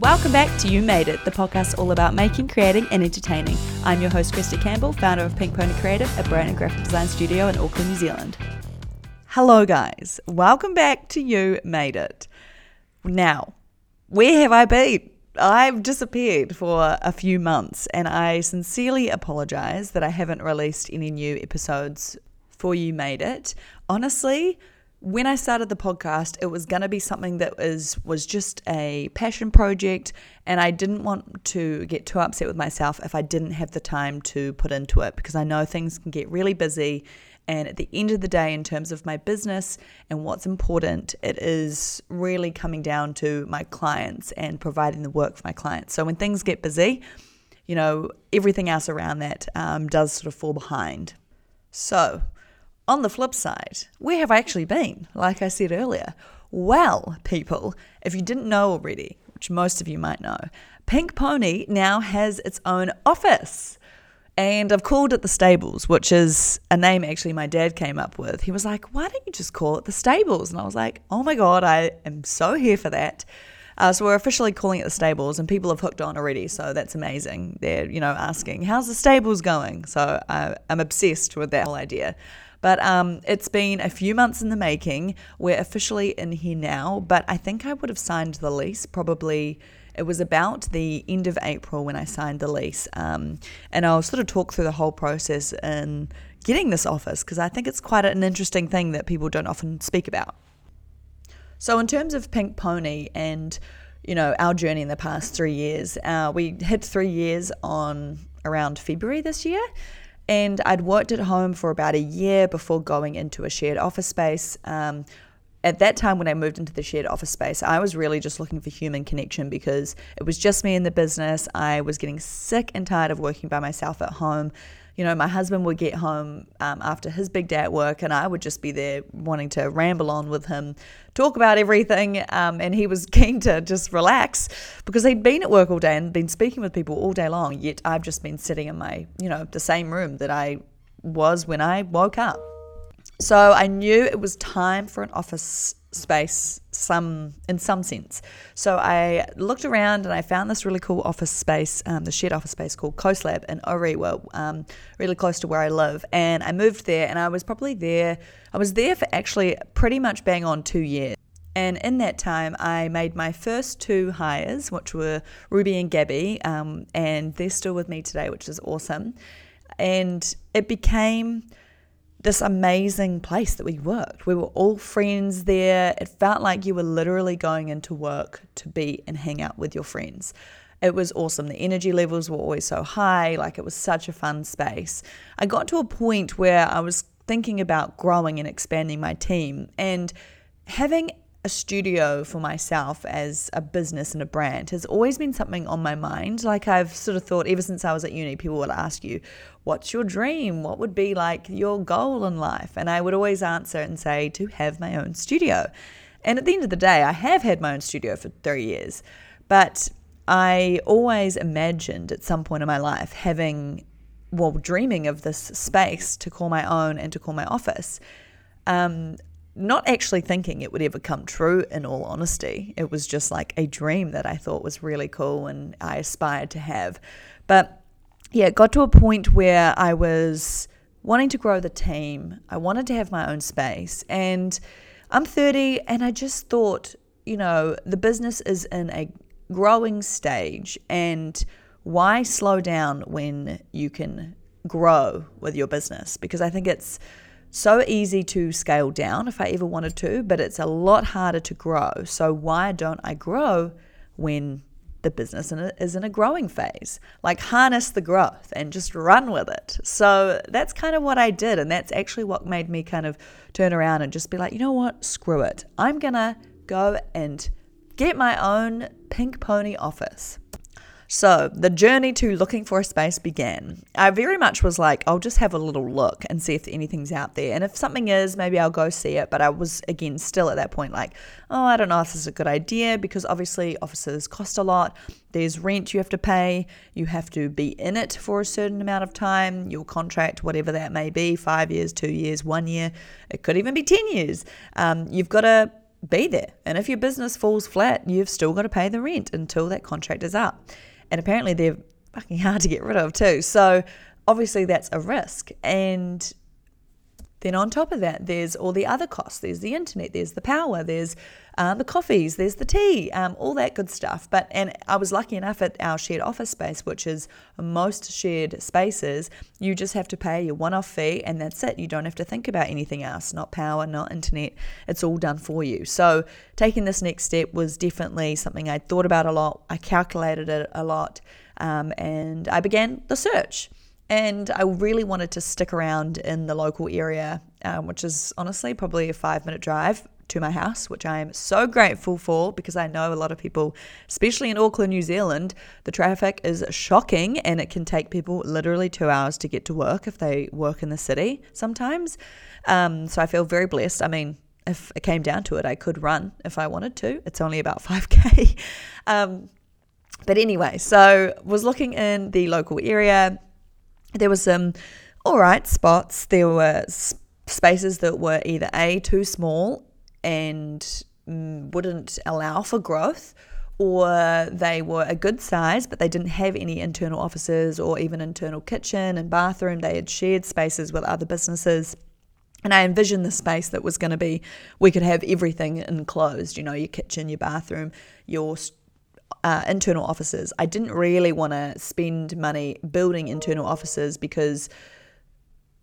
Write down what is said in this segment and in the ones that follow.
Welcome back to You Made It, the podcast all about making, creating, and entertaining. I'm your host, Kristy Campbell, founder of Pink Pony Creative, a brand and graphic design studio in Auckland, New Zealand. Hello, guys. Welcome back to You Made It. Now, where have I been? I've disappeared for a few months, and I sincerely apologize that I haven't released any new episodes for You Made It. Honestly, when I started the podcast, it was going to be something that was was just a passion project, and I didn't want to get too upset with myself if I didn't have the time to put into it because I know things can get really busy. And at the end of the day, in terms of my business and what's important, it is really coming down to my clients and providing the work for my clients. So when things get busy, you know, everything else around that um, does sort of fall behind. So, on the flip side, where have I actually been? Like I said earlier, well, people, if you didn't know already, which most of you might know, Pink Pony now has its own office. And I've called it the Stables, which is a name actually my dad came up with. He was like, Why don't you just call it the Stables? And I was like, Oh my God, I am so here for that. Uh, so we're officially calling it the stables, and people have hooked on already. So that's amazing. They're you know asking, "How's the stables going?" So I, I'm obsessed with that whole idea. But um, it's been a few months in the making. We're officially in here now, but I think I would have signed the lease probably. It was about the end of April when I signed the lease. Um, and I'll sort of talk through the whole process in getting this office because I think it's quite an interesting thing that people don't often speak about. So, in terms of Pink Pony and you know our journey in the past three years, uh, we hit three years on around February this year, and I'd worked at home for about a year before going into a shared office space. Um, at that time, when I moved into the shared office space, I was really just looking for human connection because it was just me in the business. I was getting sick and tired of working by myself at home. You know, my husband would get home um, after his big day at work, and I would just be there wanting to ramble on with him, talk about everything. Um, and he was keen to just relax because he'd been at work all day and been speaking with people all day long. Yet I've just been sitting in my, you know, the same room that I was when I woke up. So I knew it was time for an office space some in some sense. So I looked around and I found this really cool office space, um, the shared office space called Coast Lab in Orewa, um, really close to where I live. And I moved there and I was probably there, I was there for actually pretty much bang on two years. And in that time, I made my first two hires, which were Ruby and Gabby, um, and they're still with me today, which is awesome. And it became this amazing place that we worked. We were all friends there. It felt like you were literally going into work to be and hang out with your friends. It was awesome. The energy levels were always so high. Like it was such a fun space. I got to a point where I was thinking about growing and expanding my team and having a studio for myself as a business and a brand has always been something on my mind. Like I've sort of thought ever since I was at uni, people would ask you, What's your dream? What would be like your goal in life? And I would always answer and say, To have my own studio. And at the end of the day, I have had my own studio for three years, but I always imagined at some point in my life having, well, dreaming of this space to call my own and to call my office. Um, not actually thinking it would ever come true, in all honesty. It was just like a dream that I thought was really cool and I aspired to have. But yeah, it got to a point where I was wanting to grow the team. I wanted to have my own space. And I'm 30 and I just thought, you know, the business is in a growing stage. And why slow down when you can grow with your business? Because I think it's so easy to scale down if I ever wanted to, but it's a lot harder to grow. So, why don't I grow when the business is in a growing phase? Like, harness the growth and just run with it. So, that's kind of what I did. And that's actually what made me kind of turn around and just be like, you know what? Screw it. I'm going to go and get my own pink pony office. So the journey to looking for a space began. I very much was like, I'll just have a little look and see if anything's out there. And if something is, maybe I'll go see it. But I was, again, still at that point like, oh, I don't know if this is a good idea because obviously offices cost a lot. There's rent you have to pay. You have to be in it for a certain amount of time. Your contract, whatever that may be, five years, two years, one year. It could even be 10 years. Um, you've got to be there. And if your business falls flat, you've still got to pay the rent until that contract is up. And apparently they're fucking hard to get rid of too. So obviously that's a risk. And then on top of that, there's all the other costs. There's the internet, there's the power, there's uh, the coffees, there's the tea, um, all that good stuff. But and I was lucky enough at our shared office space, which is most shared spaces, you just have to pay your one-off fee, and that's it. You don't have to think about anything else, not power, not internet. It's all done for you. So taking this next step was definitely something I thought about a lot. I calculated it a lot, um, and I began the search. And I really wanted to stick around in the local area, um, which is honestly probably a five minute drive to my house, which I am so grateful for because I know a lot of people, especially in Auckland, New Zealand, the traffic is shocking and it can take people literally two hours to get to work if they work in the city sometimes. Um, so I feel very blessed. I mean, if it came down to it, I could run if I wanted to. It's only about 5K. um, but anyway, so was looking in the local area there were some all right spots. There were spaces that were either A, too small and mm, wouldn't allow for growth, or they were a good size, but they didn't have any internal offices or even internal kitchen and bathroom. They had shared spaces with other businesses. And I envisioned the space that was going to be, we could have everything enclosed, you know, your kitchen, your bathroom, your uh, internal offices. I didn't really want to spend money building internal offices because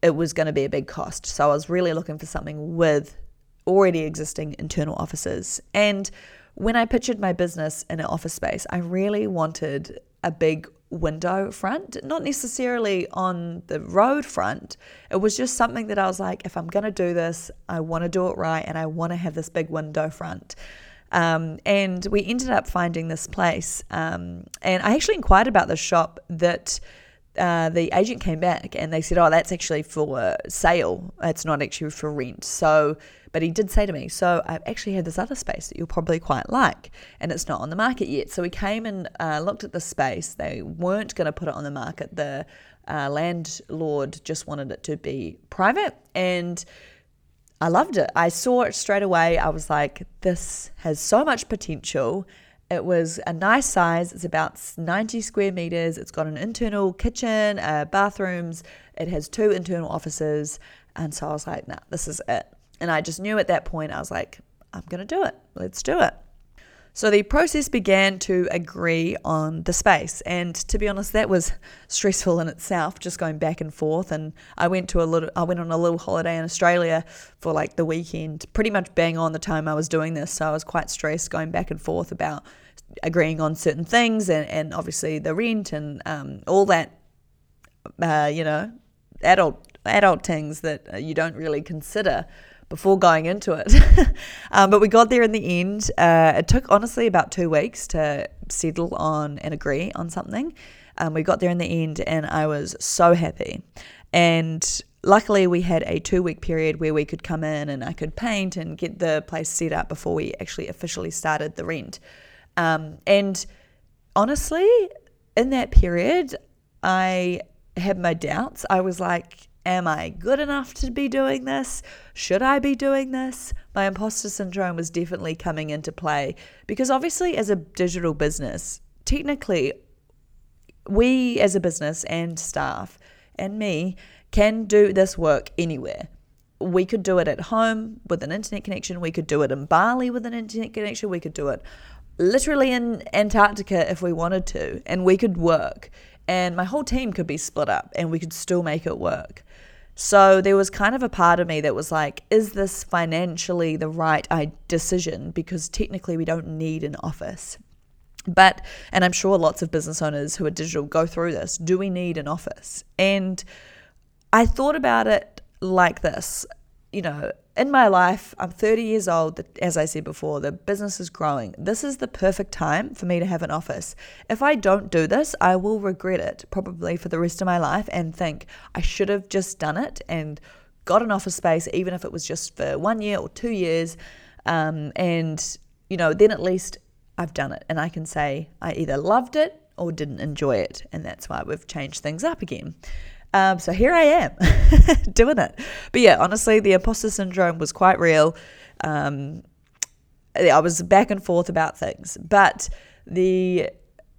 it was going to be a big cost. So I was really looking for something with already existing internal offices. And when I pictured my business in an office space, I really wanted a big window front, not necessarily on the road front. It was just something that I was like, if I'm going to do this, I want to do it right and I want to have this big window front. Um, and we ended up finding this place. Um, and I actually inquired about the shop that uh, the agent came back and they said, Oh, that's actually for sale. It's not actually for rent. So, but he did say to me, So I've actually had this other space that you'll probably quite like, and it's not on the market yet. So we came and uh, looked at the space. They weren't going to put it on the market. The uh, landlord just wanted it to be private. And I loved it. I saw it straight away. I was like, this has so much potential. It was a nice size. It's about 90 square meters. It's got an internal kitchen, uh, bathrooms. It has two internal offices. And so I was like, nah, this is it. And I just knew at that point, I was like, I'm going to do it. Let's do it. So the process began to agree on the space. And to be honest, that was stressful in itself, just going back and forth. And I went to a little I went on a little holiday in Australia for like the weekend, pretty much bang on the time I was doing this. So I was quite stressed going back and forth about agreeing on certain things and, and obviously the rent and um, all that uh, you know, adult adult things that you don't really consider before going into it. um, but we got there in the end. Uh, it took honestly about two weeks to settle on and agree on something. Um, we got there in the end, and I was so happy. And luckily, we had a two week period where we could come in and I could paint and get the place set up before we actually officially started the rent. Um, and honestly, in that period, I had my doubts. I was like, Am I good enough to be doing this? Should I be doing this? My imposter syndrome was definitely coming into play because, obviously, as a digital business, technically, we as a business and staff and me can do this work anywhere. We could do it at home with an internet connection. We could do it in Bali with an internet connection. We could do it literally in Antarctica if we wanted to, and we could work. And my whole team could be split up and we could still make it work. So there was kind of a part of me that was like, is this financially the right decision? Because technically we don't need an office. But, and I'm sure lots of business owners who are digital go through this do we need an office? And I thought about it like this you know, in my life, I'm 30 years old. As I said before, the business is growing. This is the perfect time for me to have an office. If I don't do this, I will regret it probably for the rest of my life and think I should have just done it and got an office space, even if it was just for one year or two years. Um, and, you know, then at least I've done it and I can say I either loved it or didn't enjoy it. And that's why we've changed things up again. Um, so here I am doing it. But yeah, honestly, the imposter syndrome was quite real. Um, I was back and forth about things, but the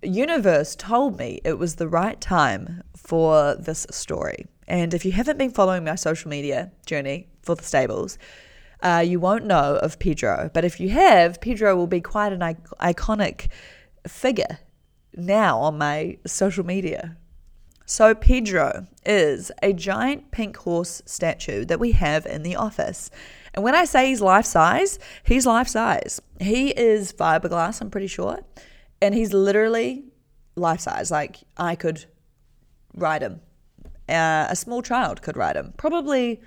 universe told me it was the right time for this story. And if you haven't been following my social media journey for the stables, uh, you won't know of Pedro. But if you have, Pedro will be quite an iconic figure now on my social media. So, Pedro is a giant pink horse statue that we have in the office. And when I say he's life size, he's life size. He is fiberglass, I'm pretty sure. And he's literally life size. Like, I could ride him. Uh, a small child could ride him. Probably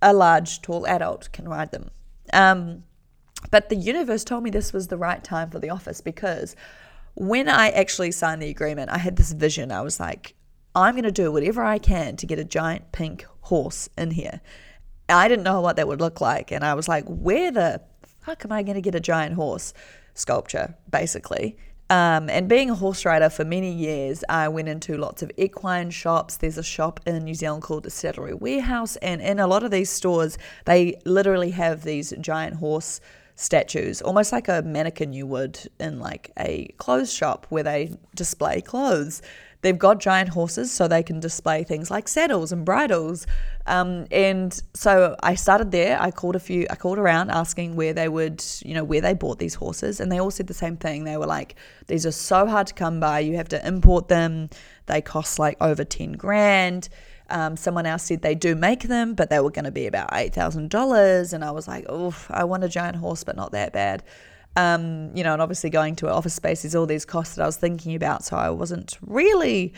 a large, tall adult can ride them. Um, but the universe told me this was the right time for the office because when I actually signed the agreement, I had this vision. I was like, I'm going to do whatever I can to get a giant pink horse in here. I didn't know what that would look like. And I was like, where the fuck am I going to get a giant horse sculpture, basically? Um, and being a horse rider for many years, I went into lots of equine shops. There's a shop in New Zealand called the Saddlery Warehouse, and in a lot of these stores, they literally have these giant horse statues, almost like a mannequin you would in like a clothes shop where they display clothes. They've got giant horses so they can display things like saddles and bridles. Um, and so I started there. I called a few, I called around asking where they would, you know, where they bought these horses. And they all said the same thing. They were like, these are so hard to come by. You have to import them. They cost like over 10 grand. Um, someone else said they do make them, but they were going to be about $8,000. And I was like, oh, I want a giant horse, but not that bad. Um, you know, and obviously going to an office space is all these costs that I was thinking about. So I wasn't really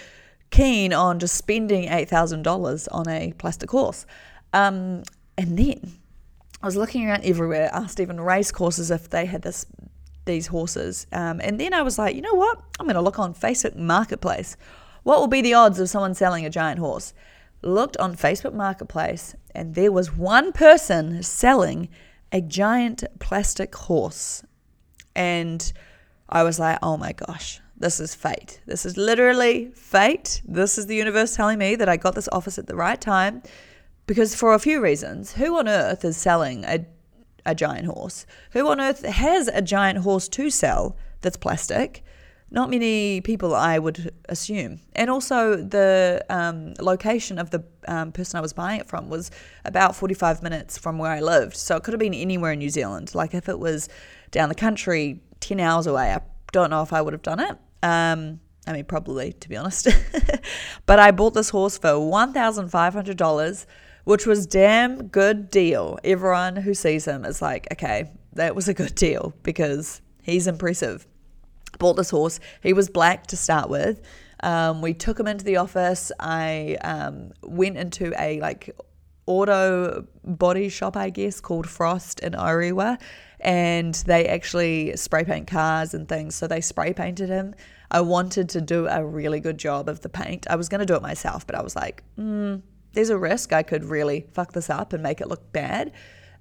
keen on just spending $8,000 on a plastic horse. Um, and then I was looking around everywhere, asked even race courses if they had this these horses. Um, and then I was like, you know what? I'm going to look on Facebook Marketplace. What will be the odds of someone selling a giant horse? Looked on Facebook Marketplace, and there was one person selling a giant plastic horse. And I was like, oh my gosh, this is fate. This is literally fate. This is the universe telling me that I got this office at the right time. Because for a few reasons, who on earth is selling a, a giant horse? Who on earth has a giant horse to sell that's plastic? Not many people, I would assume. And also, the um, location of the um, person I was buying it from was about 45 minutes from where I lived. So it could have been anywhere in New Zealand. Like if it was down the country, 10 hours away, I don't know if I would have done it. Um, I mean, probably, to be honest. but I bought this horse for $1,500, which was damn good deal. Everyone who sees him is like, okay, that was a good deal because he's impressive bought this horse. He was black to start with. Um, we took him into the office. I um, went into a like auto body shop, I guess, called Frost in Orewa, and they actually spray paint cars and things. So they spray painted him. I wanted to do a really good job of the paint. I was going to do it myself, but I was like, mm, there's a risk I could really fuck this up and make it look bad.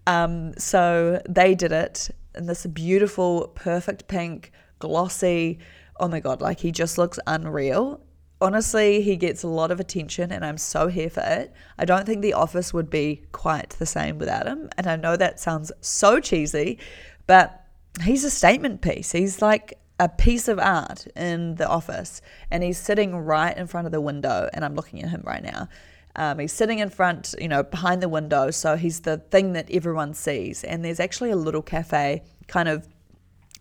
Um, so they did it in this beautiful, perfect pink glossy. Oh my God, like he just looks unreal. Honestly, he gets a lot of attention and I'm so here for it. I don't think the office would be quite the same without him. And I know that sounds so cheesy, but he's a statement piece. He's like a piece of art in the office and he's sitting right in front of the window and I'm looking at him right now. Um, he's sitting in front, you know, behind the window. So he's the thing that everyone sees. And there's actually a little cafe kind of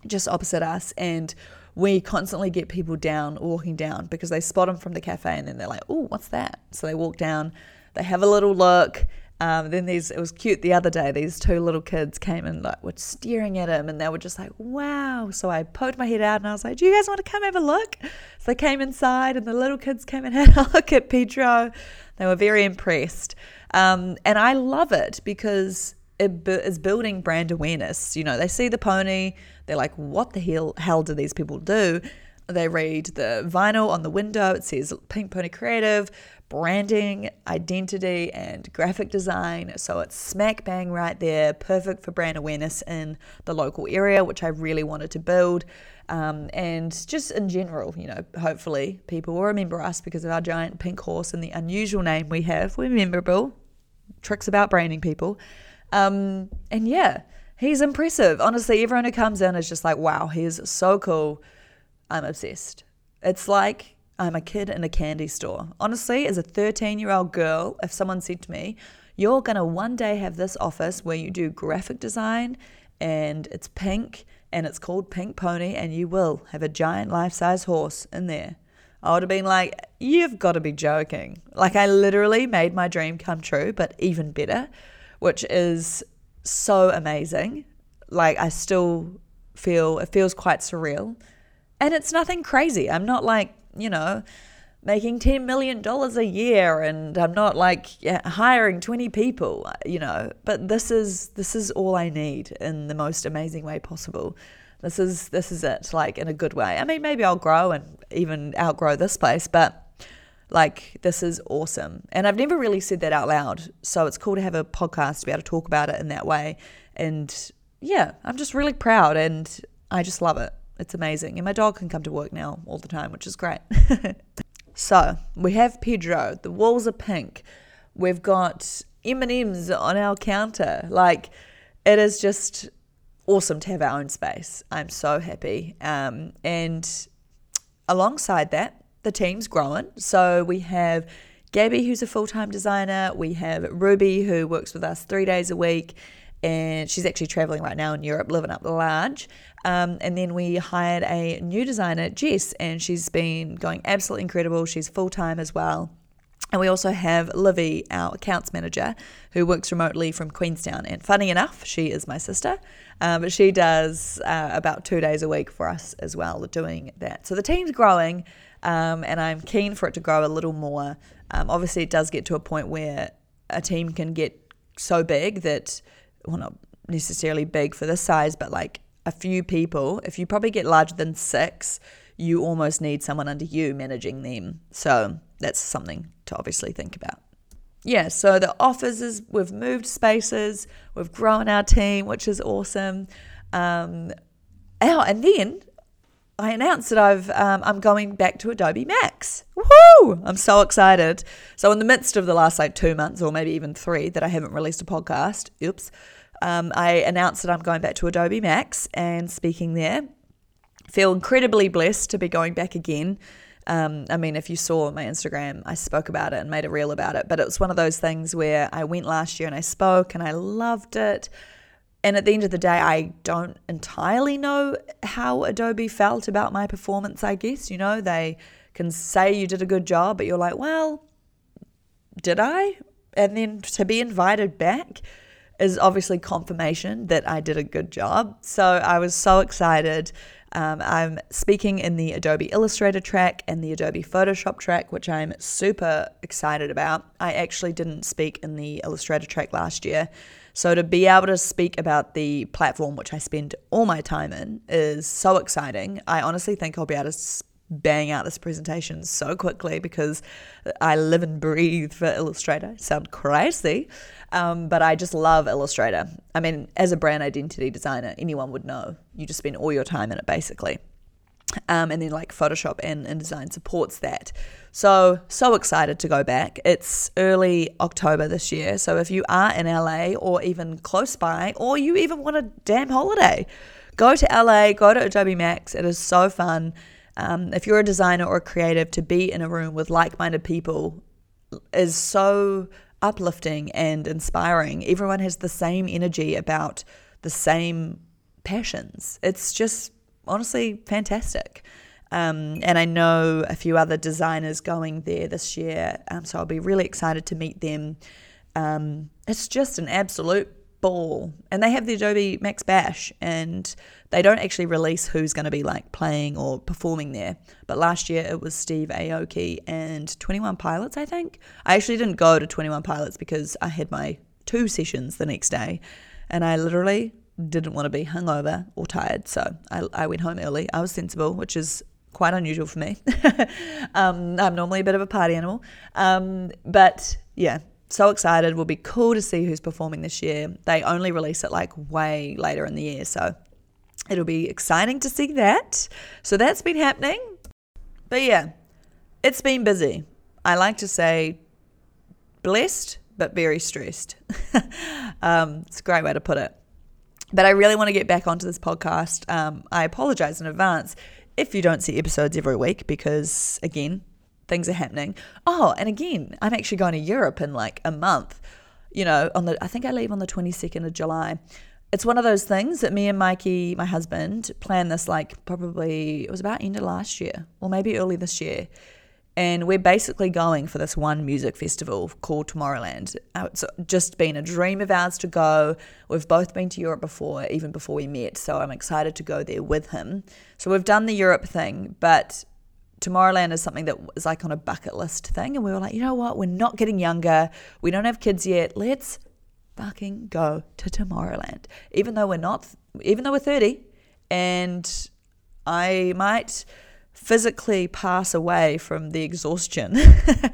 just opposite us and we constantly get people down walking down because they spot them from the cafe and then they're like oh what's that? So they walk down they have a little look um, then these it was cute the other day these two little kids came and like were staring at him and they were just like wow. So i poked my head out and i was like do you guys want to come have a look? So they came inside and the little kids came and had a look at pedro. They were very impressed. Um, and i love it because is building brand awareness. You know, they see the pony, they're like, what the hell, hell do these people do? They read the vinyl on the window, it says Pink Pony Creative, branding, identity, and graphic design. So it's smack bang right there, perfect for brand awareness in the local area, which I really wanted to build. Um, and just in general, you know, hopefully people will remember us because of our giant pink horse and the unusual name we have. We're memorable. Tricks about branding people. Um, and yeah, he's impressive. Honestly, everyone who comes in is just like, wow, he is so cool. I'm obsessed. It's like I'm a kid in a candy store. Honestly, as a 13 year old girl, if someone said to me, you're going to one day have this office where you do graphic design and it's pink and it's called Pink Pony and you will have a giant life size horse in there. I would have been like, you've got to be joking. Like, I literally made my dream come true, but even better, which is so amazing. Like, I still feel it feels quite surreal. And it's nothing crazy. I'm not like, you know, making $10 million a year and I'm not like hiring 20 people, you know, but this is this is all I need in the most amazing way possible. This is this is it, like in a good way. I mean, maybe I'll grow and even outgrow this place, but like this is awesome. And I've never really said that out loud. So it's cool to have a podcast to be able to talk about it in that way. And yeah, I'm just really proud and I just love it. It's amazing. And my dog can come to work now all the time, which is great. so we have Pedro. The walls are pink. We've got M&Ms on our counter. Like it is just awesome to have our own space. I'm so happy. Um, and alongside that, the team's growing. So we have Gabby, who's a full time designer. We have Ruby, who works with us three days a week and she's actually traveling right now in Europe, living up large. Um, and then we hired a new designer, Jess, and she's been going absolutely incredible. She's full time as well. And we also have Livy, our accounts manager, who works remotely from Queenstown. And funny enough, she is my sister, um, but she does uh, about two days a week for us as well, doing that. So the team's growing, um, and I'm keen for it to grow a little more. Um, obviously, it does get to a point where a team can get so big that well, not necessarily big for this size, but like a few people, if you probably get larger than six, you almost need someone under you managing them. So that's something to obviously think about. Yeah, so the offices, we've moved spaces, we've grown our team, which is awesome. Um, oh, and then I announced that I've um, I'm going back to Adobe Max. Woohoo! I'm so excited. So in the midst of the last like two months or maybe even three that I haven't released a podcast, oops, um, I announced that I'm going back to Adobe Max and speaking there. Feel incredibly blessed to be going back again. Um, I mean, if you saw my Instagram, I spoke about it and made a reel about it. But it was one of those things where I went last year and I spoke and I loved it. And at the end of the day, I don't entirely know how Adobe felt about my performance, I guess. You know, they can say you did a good job, but you're like, well, did I? And then to be invited back is obviously confirmation that I did a good job. So I was so excited. Um, I'm speaking in the Adobe Illustrator track and the Adobe Photoshop track, which I'm super excited about. I actually didn't speak in the Illustrator track last year. So to be able to speak about the platform, which I spend all my time in, is so exciting. I honestly think I'll be able to bang out this presentation so quickly because I live and breathe for Illustrator. Sound crazy, um, but I just love Illustrator. I mean, as a brand identity designer, anyone would know. You just spend all your time in it basically. Um, and then like Photoshop and InDesign supports that. So, so excited to go back. It's early October this year. So, if you are in LA or even close by, or you even want a damn holiday, go to LA, go to Adobe Max. It is so fun. Um, if you're a designer or a creative, to be in a room with like minded people is so uplifting and inspiring. Everyone has the same energy about the same passions. It's just honestly fantastic. Um, and I know a few other designers going there this year, um, so I'll be really excited to meet them. Um, it's just an absolute ball. And they have the Adobe Max Bash, and they don't actually release who's going to be like playing or performing there. But last year it was Steve Aoki and 21 Pilots, I think. I actually didn't go to 21 Pilots because I had my two sessions the next day, and I literally didn't want to be hungover or tired. So I, I went home early. I was sensible, which is quite unusual for me. um, I'm normally a bit of a party animal. Um, but yeah, so excited. Will be cool to see who's performing this year. They only release it like way later in the year. So it'll be exciting to see that. So that's been happening. But yeah, it's been busy. I like to say blessed, but very stressed. um, it's a great way to put it. But I really want to get back onto this podcast. Um, I apologize in advance if you don't see episodes every week because, again, things are happening. Oh, and again, I'm actually going to Europe in like a month. You know, on the I think I leave on the 22nd of July. It's one of those things that me and Mikey, my husband, planned this like probably it was about end of last year or maybe early this year. And we're basically going for this one music festival called Tomorrowland. Uh, it's just been a dream of ours to go. We've both been to Europe before, even before we met. So I'm excited to go there with him. So we've done the Europe thing, but Tomorrowland is something that was like on a bucket list thing. And we were like, you know what? We're not getting younger. We don't have kids yet. Let's fucking go to Tomorrowland. Even though we're not, even though we're 30 and I might physically pass away from the exhaustion.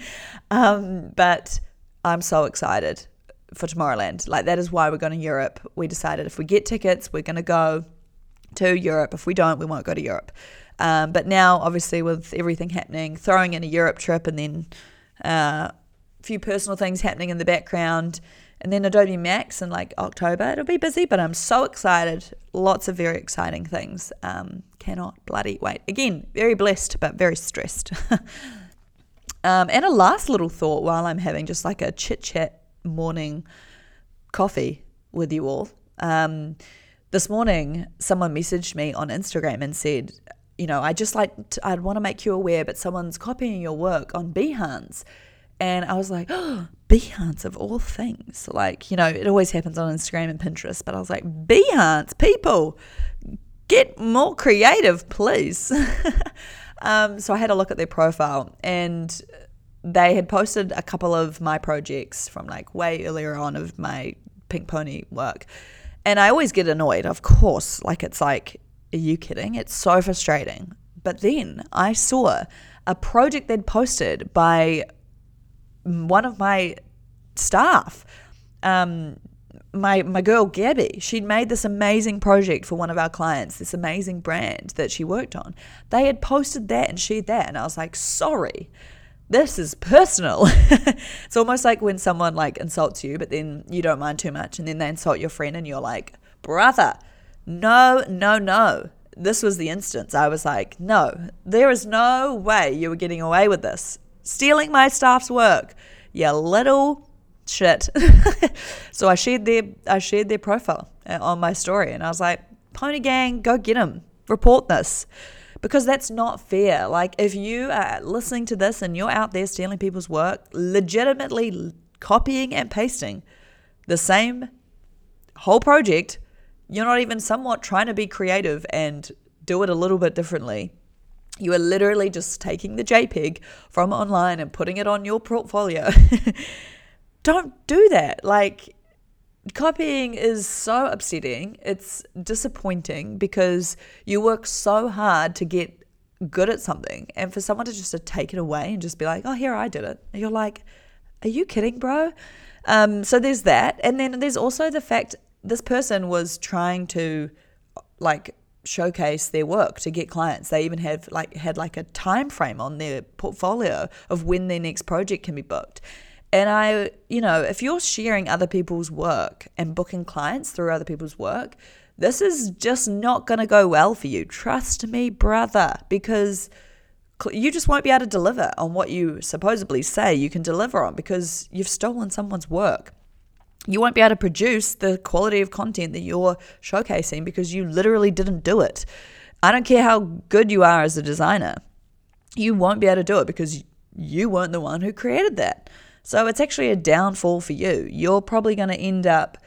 um, but I'm so excited for Tomorrowland. Like, that is why we're going to Europe. We decided if we get tickets, we're going to go to Europe. If we don't, we won't go to Europe. Um, but now, obviously, with everything happening, throwing in a Europe trip and then uh, a few personal things happening in the background, and then Adobe Max in like October. It'll be busy, but I'm so excited. Lots of very exciting things. Um, cannot bloody wait. Again, very blessed, but very stressed. um, and a last little thought while I'm having just like a chit chat morning coffee with you all. Um, this morning, someone messaged me on Instagram and said, you know, I just like, to, I'd want to make you aware, but someone's copying your work on Behance. And I was like, oh, Behance of all things. Like, you know, it always happens on Instagram and Pinterest, but I was like, Behance, people, get more creative, please. um, so I had a look at their profile and they had posted a couple of my projects from like way earlier on of my Pink Pony work. And I always get annoyed, of course. Like, it's like, are you kidding? It's so frustrating. But then I saw a project they'd posted by one of my staff, um, my my girl Gabby, she'd made this amazing project for one of our clients, this amazing brand that she worked on. They had posted that and shared that, and I was like, sorry, this is personal. it's almost like when someone like insults you, but then you don't mind too much, and then they insult your friend, and you're like, brother, no, no, no. This was the instance. I was like, no, there is no way you were getting away with this stealing my staff's work. You little shit. so I shared their I shared their profile uh, on my story, and I was like, Pony Gang, go get them, report this. Because that's not fair. Like, if you are listening to this and you're out there stealing people's work, legitimately copying and pasting the same whole project, you're not even somewhat trying to be creative and do it a little bit differently you are literally just taking the JPEG from online and putting it on your portfolio. Don't do that. Like, copying is so upsetting. It's disappointing because you work so hard to get good at something. And for someone to just to take it away and just be like, oh, here, I did it. You're like, are you kidding, bro? Um, so there's that. And then there's also the fact this person was trying to, like, showcase their work to get clients. They even have like had like a time frame on their portfolio of when their next project can be booked. And I, you know, if you're sharing other people's work and booking clients through other people's work, this is just not going to go well for you. Trust me, brother, because you just won't be able to deliver on what you supposedly say you can deliver on because you've stolen someone's work you won't be able to produce the quality of content that you're showcasing because you literally didn't do it. I don't care how good you are as a designer, you won't be able to do it because you weren't the one who created that. So it's actually a downfall for you. You're probably going to end up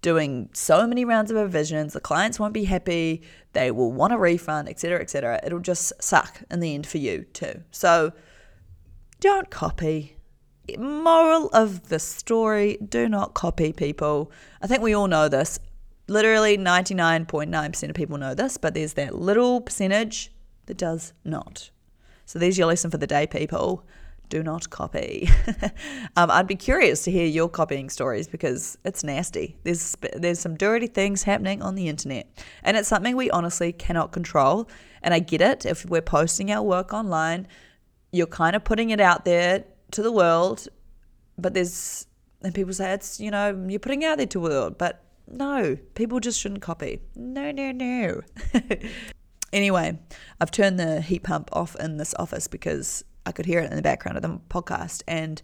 doing so many rounds of revisions. The clients won't be happy. They will want a refund, etc., etc. It'll just suck in the end for you too. So don't copy moral of the story do not copy people. I think we all know this. Literally 99.9% of people know this, but there's that little percentage that does not. So there's your lesson for the day, people. Do not copy. um, I'd be curious to hear your copying stories because it's nasty. There's there's some dirty things happening on the internet, and it's something we honestly cannot control. And I get it. If we're posting our work online, you're kind of putting it out there to the world, but there's and people say it's you know you're putting out there to the world, but no, people just shouldn't copy. No, no, no. anyway, I've turned the heat pump off in this office because I could hear it in the background of the podcast, and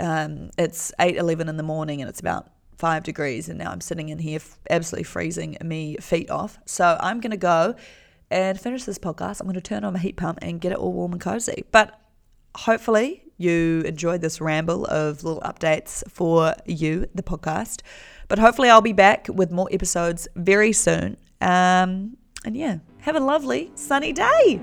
um, it's eight eleven in the morning, and it's about five degrees, and now I'm sitting in here absolutely freezing me feet off. So I'm gonna go and finish this podcast. I'm gonna turn on my heat pump and get it all warm and cozy. But hopefully you enjoyed this ramble of little updates for you, the podcast. But hopefully I'll be back with more episodes very soon. Um, and yeah, have a lovely sunny day.